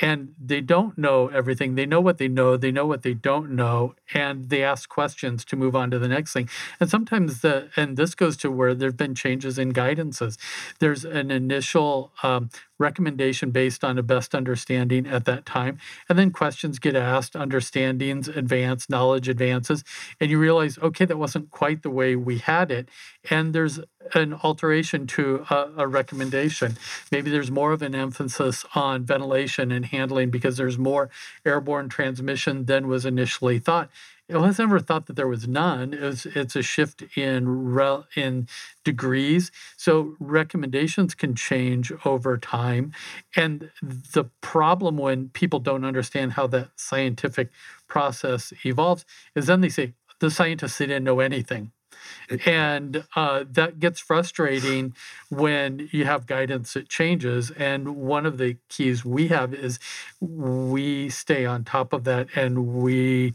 S4: and they don't know everything. They know what they know, they know what they don't know, and they ask questions to move on to the next thing. And sometimes the and this goes to where there have been changes in guidances. There's an initial um, recommendation based on a best understanding at that time. And then questions get asked, understandings advance, knowledge advances, and you realize, okay, that wasn't quite the way we had it. And there's an alteration to a, a recommendation. Maybe there's more of an emphasis on ventilation and handling because there's more airborne transmission than was initially thought it was never thought that there was none. It was, it's a shift in rel, in degrees. So recommendations can change over time. And the problem when people don't understand how that scientific process evolves is then they say the scientists they didn't know anything. And uh, that gets frustrating when you have guidance that changes. And one of the keys we have is we stay on top of that and we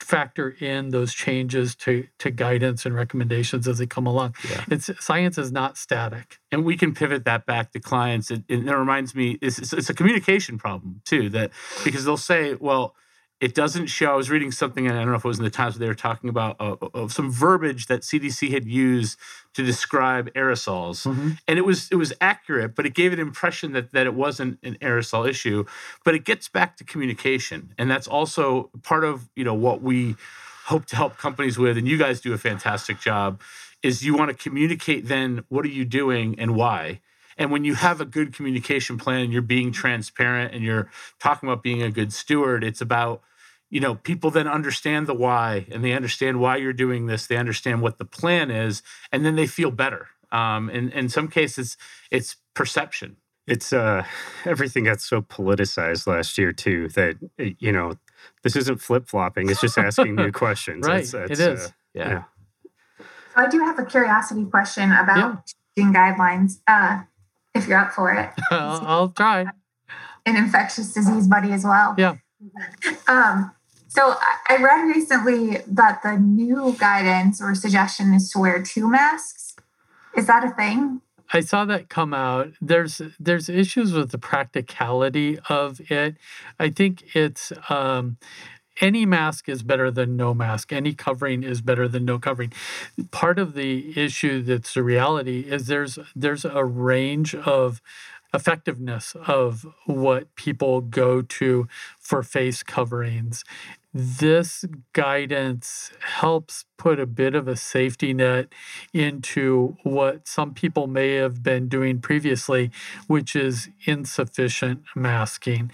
S4: factor in those changes to to guidance and recommendations as they come along. Yeah. It's science is not static,
S5: and we can pivot that back to clients. It, it reminds me, it's, it's a communication problem too. That because they'll say, well it doesn't show. I was reading something, and I don't know if it was in the Times, where they were talking about uh, uh, some verbiage that CDC had used to describe aerosols, mm-hmm. and it was it was accurate, but it gave an impression that that it wasn't an aerosol issue. But it gets back to communication, and that's also part of you know what we hope to help companies with, and you guys do a fantastic job. Is you want to communicate then what are you doing and why, and when you have a good communication plan and you're being transparent and you're talking about being a good steward, it's about you know people then understand the why and they understand why you're doing this they understand what the plan is and then they feel better um, and in some cases it's perception
S2: it's uh everything got so politicized last year too that you know this isn't flip-flopping it's just asking new questions
S4: right it's, it's, it is uh, yeah. yeah.
S3: so i do have a curiosity question about yeah. guidelines uh if you're up for it
S4: I'll, I'll try
S3: an infectious disease buddy as well
S4: yeah
S3: um so I read recently that the new guidance or suggestion is to wear two masks. Is that a thing?
S4: I saw that come out. There's there's issues with the practicality of it. I think it's um, any mask is better than no mask. Any covering is better than no covering. Part of the issue that's the reality is there's there's a range of effectiveness of what people go to for face coverings this guidance helps put a bit of a safety net into what some people may have been doing previously, which is insufficient masking.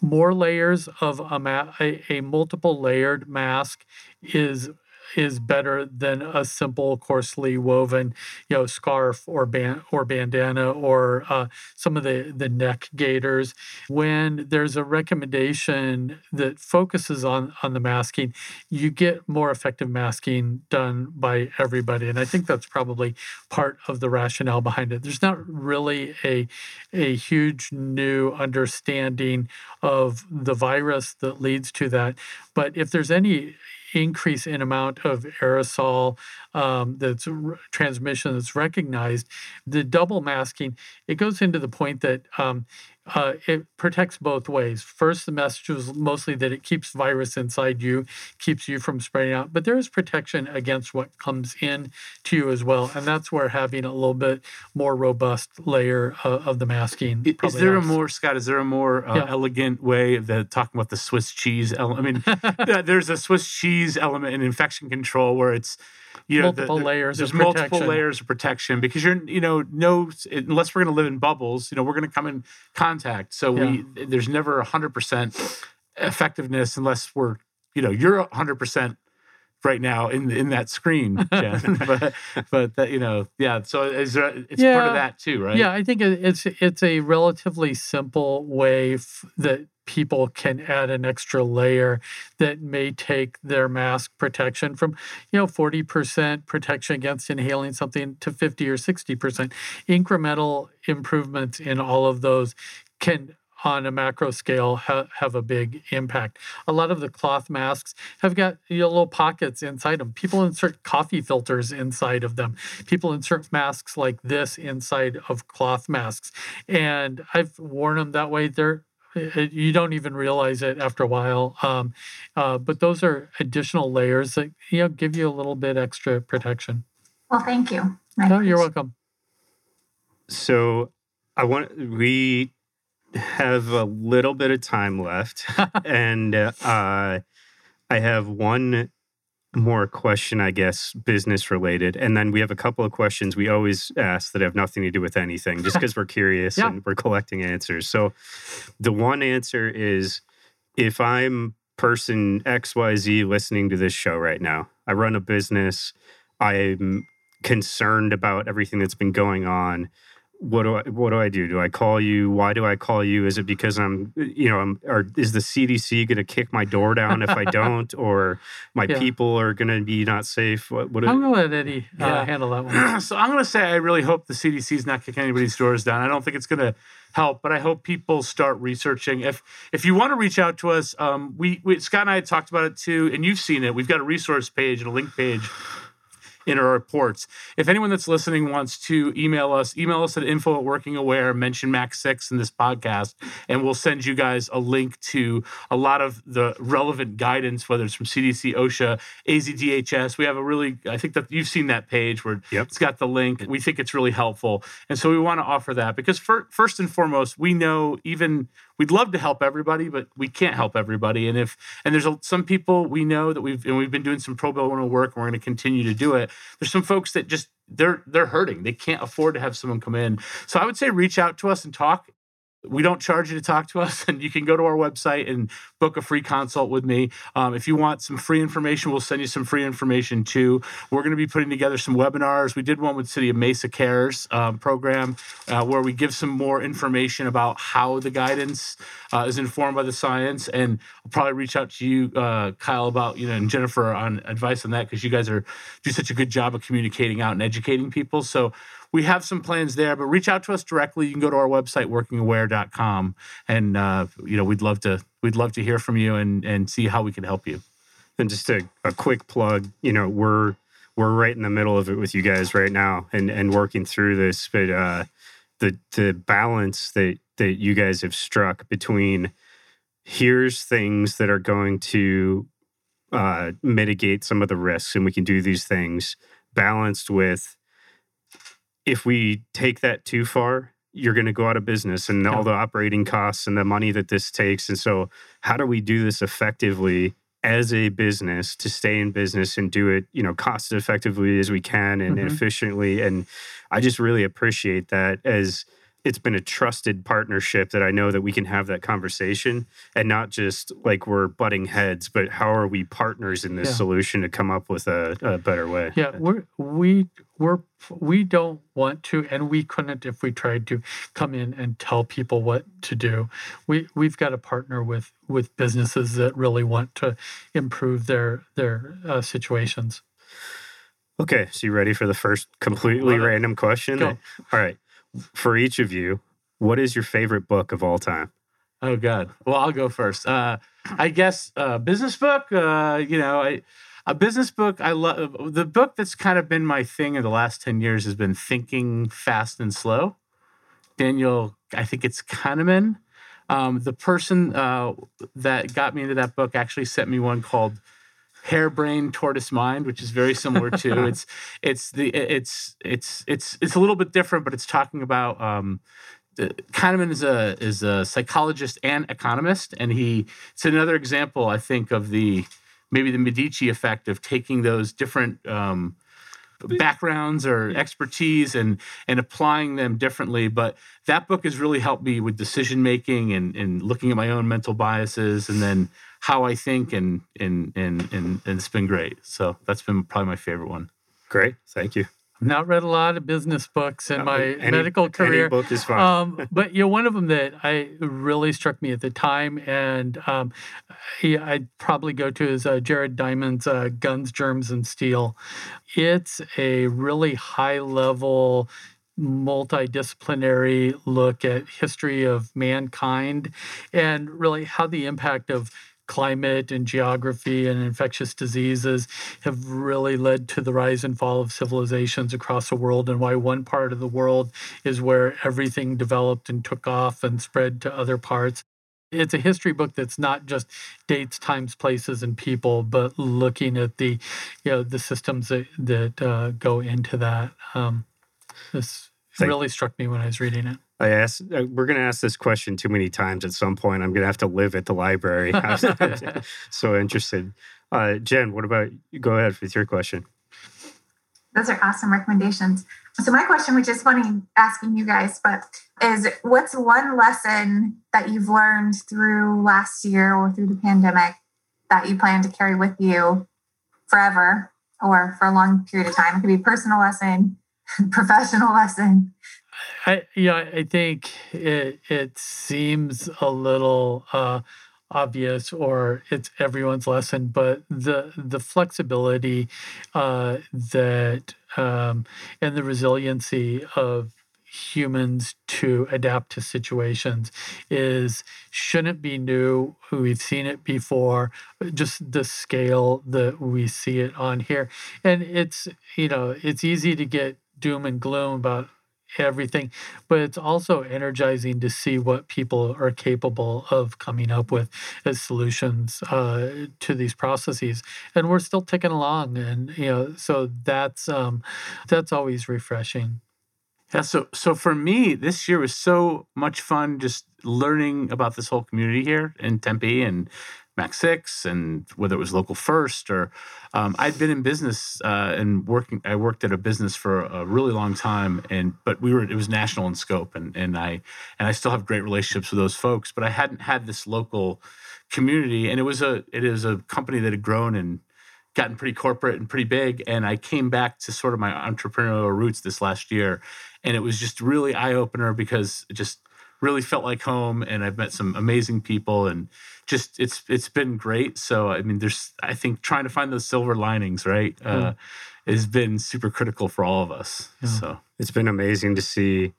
S4: More layers of a, ma- a, a multiple layered mask is is better than a simple coarsely woven, you know, scarf or band or bandana or uh, some of the the neck gaiters. When there's a recommendation that focuses on on the masking, you get more effective masking done by everybody, and I think that's probably part of the rationale behind it. There's not really a a huge new understanding of the virus that leads to that, but if there's any increase in amount of aerosol um, that's r- transmission that's recognized. The double masking it goes into the point that um, uh, it protects both ways. First, the message was mostly that it keeps virus inside you, keeps you from spreading out, but there is protection against what comes in to you as well, and that's where having a little bit more robust layer uh, of the masking.
S5: Is there helps. a more Scott? Is there a more uh, yeah. elegant way of the, talking about the Swiss cheese? element? I mean, there's a Swiss cheese element in infection control where it's you know,
S4: multiple
S5: the,
S4: layers.
S5: There's multiple layers of protection because you're, you know, no, unless we're going to live in bubbles, you know, we're going to come in contact. So yeah. we, there's never a hundred percent effectiveness unless we're, you know, you're a hundred percent right now in in that screen, Jen. but but that, you know, yeah. So is there, it's part of that too, right?
S4: Yeah, I think it's it's a relatively simple way f- that people can add an extra layer that may take their mask protection from you know 40% protection against inhaling something to 50 or 60% incremental improvements in all of those can on a macro scale ha- have a big impact. A lot of the cloth masks have got you know, little pockets inside them people insert coffee filters inside of them. People insert masks like this inside of cloth masks. And i've worn them that way. They're you don't even realize it after a while. Um, uh, but those are additional layers that you know give you a little bit extra protection.
S3: Well, thank you. I
S4: oh you're welcome.
S2: So I want we have a little bit of time left, and uh, I have one more question, I guess, business related, and then we have a couple of questions we always ask that have nothing to do with anything, just because we're curious
S4: Yeah.
S2: and we're collecting answers. So the one answer is if I'm person XYZ listening to this show right now, I run a business, I'm concerned about everything that's been going on. What do I what do I do? Do I call you? Why do I call you? Is it because I'm you know, I'm or is the CDC gonna kick my door down if I don't, or my
S4: Yeah.
S2: people are gonna be not safe? What what
S4: i'm going to let eddie uh,
S5: Yeah.
S4: handle that one
S5: so I'm going to say I really hope the CDC's not kicking anybody's doors down. I don't think it's going to help, but I hope people start researching. If if you want to reach out to us, um, we, we Scott and I had talked about it too, and you've seen it. We've got a resource page and a link page in our reports. If anyone that's listening wants to email us, email us at info at WorkingAware, mention Max 6 in this podcast, and we'll send you guys a link to a lot of the relevant guidance, whether it's from CDC, OSHA, AZDHS. We have a really, I think that you've seen that page where
S2: Yep.
S5: it's got the link. We think it's really helpful. And so we want to offer that because fir- first and foremost, we know even we'd love to help everybody, but we can't help everybody. And if and there's a, some people we know that we've and we've been doing some pro bono work, and we're going to continue to do it. There's some folks that just they're they're hurting. They can't afford to have someone come in. So I would say reach out to us and talk. We don't charge you to talk to us, and you can go to our website and book a free consult with me. Um, if you want some free information, we'll send you some free information too. We're going to be putting together some webinars. We did one with City of Mesa Cares um, program uh, where we give some more information about how the guidance uh, is informed by the science. And I'll probably reach out to you, uh, Kyle, about you know, and Jennifer on advice on that because you guys are do such a good job of communicating out and educating people. So we have some plans there, but reach out to us directly. You can go to our website, workingaware.com, and uh, you know we'd love to we'd love to hear from you and and see how we can help you.
S2: And just a, a quick plug, you know, we're we're right in the middle of it with you guys right now and and working through this. But uh the the balance that that you guys have struck between here's things that are going to uh mitigate some of the risks and we can do these things balanced with if we take that too far you're going to go out of business and all the operating costs and the money that this takes and so how do we do this effectively as a business to stay in business and do it, you know, cost effectively as we can and
S4: Mhm.
S2: efficiently. And I just really appreciate that as it's been a trusted partnership that I know that we can have that conversation and not just like we're butting heads, but how are we partners in this
S4: Yeah.
S2: solution to come up with a, a better way?
S4: Yeah, we're we we're we don't want to, and we couldn't if we tried to come in and tell people what to do. We we've got to partner with with businesses that really want to improve their their uh, situations.
S2: Okay, so you ready for the first completely random question?
S4: Go.
S2: All right. For each of you, what is your favorite book of all time?
S5: Oh God. Well, I'll go first. Uh, I guess uh, business book. Uh, you know, I, a business book. I love the book that's kind of been my thing in the last ten years has been Thinking Fast and Slow. Daniel, I think it's Kahneman. Um, the person uh, that got me into that book actually sent me one called Hare Brain Tortoise Mind, which is very similar to it's it's the it's it's it's it's a little bit different, but it's talking about um, Kahneman is a is a psychologist and economist, and he it's another example, I think, of the maybe the Medici effect of taking those different um, backgrounds or expertise and and applying them differently but that book has really helped me with decision making and and looking at my own mental biases and then how I think and and and and, and it's been great so that's been probably my favorite one
S2: Great. Thank you.
S4: I've not read a lot of business books in my
S2: any-
S4: medical
S2: any
S4: career.
S2: book is fine.
S4: um, but you know, one of them that I really struck me at the time, and um, he, I'd probably go to is uh, Jared Diamond's uh, "Guns, Germs, and Steel." It's a really high level multidisciplinary look at history of mankind and really how the impact of climate and geography and infectious diseases have really led to the rise and fall of civilizations across the world and why one part of the world is where everything developed and took off and spread to other parts. It's a history book that's not just dates times places and people but looking at the you know the systems that that uh, go into that. Um, this
S2: Thank-
S4: really struck me when i was reading it
S2: I asked, uh, we're going to ask this question too many times at some point. I'm going to have to live at the library. So interested. Uh, Jen, what about you? Go ahead with your question.
S3: Those are awesome recommendations. So my question, which is funny asking you guys, but is what's one lesson that you've learned through last year or through the pandemic that you plan to carry with you forever or for a long period of time? It could be a personal lesson, professional lesson.
S4: I yeah, I think it it seems a little uh, obvious, or it's everyone's lesson, but the the flexibility uh, that um, and the resiliency of humans to adapt to situations is shouldn't be new. We've seen it before. Just the scale that we see it on here. And it's you know it's easy to get doom and gloom about everything but it's also energizing to see what people are capable of coming up with as solutions uh, to these processes. And we're still ticking along and you know so that's um, that's always refreshing.
S5: Yeah, so so for me, this year was so much fun just learning about this whole community here in Tempe and Max Six, and whether it was local first or um, I'd been in business uh, and working. I worked at a business for a really long time, and but we were it was national in scope, and and I and I still have great relationships with those folks, but I hadn't had this local community, and it was a it is a company that had grown and gotten pretty corporate and pretty big and i came back to sort of my entrepreneurial roots this last year and it was just really eye-opener because it just really felt like home and i've met some amazing people and just it's it's been great so i mean there's i think trying to find those silver linings right uh, has been super critical for all of us
S4: Yeah.
S5: so
S2: It's been amazing to see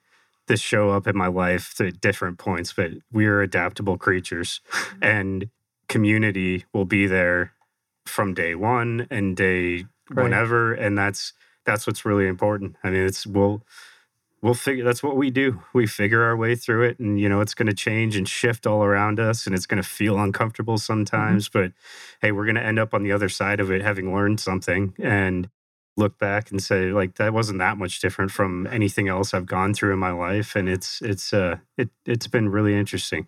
S2: this show up in my life at different points, but we are adaptable creatures and community will be there from day one and day
S4: Right.
S2: whenever. And that's that's what's really important. I mean, it's we'll we'll figure that's what we do. We figure our way through it and you know it's gonna change and shift all around us and it's gonna feel uncomfortable sometimes. But hey, we're gonna end up on the other side of it having learned something and look back and say like that wasn't that much different from anything else I've gone through in my life and it's it's uh it it's been really interesting.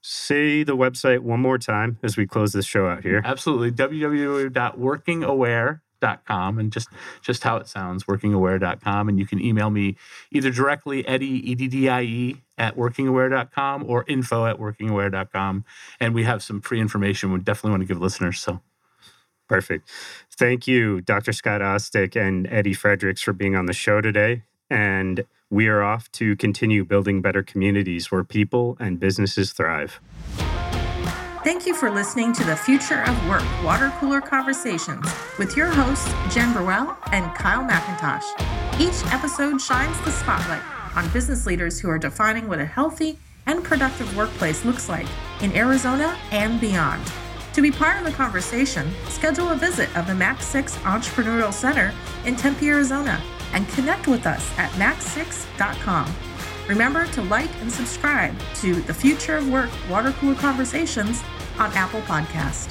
S2: Say the website one more time as we close this show out here.
S5: absolutely and just just how it sounds workingaware.com and you can email me either directly eddie eddie at workingaware.com or info at workingaware.com and we have some free information we definitely want to give listeners so
S2: Perfect. Thank you, Dr. Scott Ostdiek and Eddie Fredericks, for being on the show today. And we are off to continue building better communities where people and businesses thrive.
S1: Thank you for listening to the Future of Work Water Cooler Conversations with your hosts, Jen Burwell and Kyle McIntosh. Each episode shines the spotlight on business leaders who are defining what a healthy and productive workplace looks like in Arizona and beyond. To be part of the conversation, schedule a visit of the Max 6 Entrepreneurial Center in Tempe, Arizona, and connect with us at max6.com. Remember to like and subscribe to the Future of Work Water Cooler Conversations on Apple Podcast.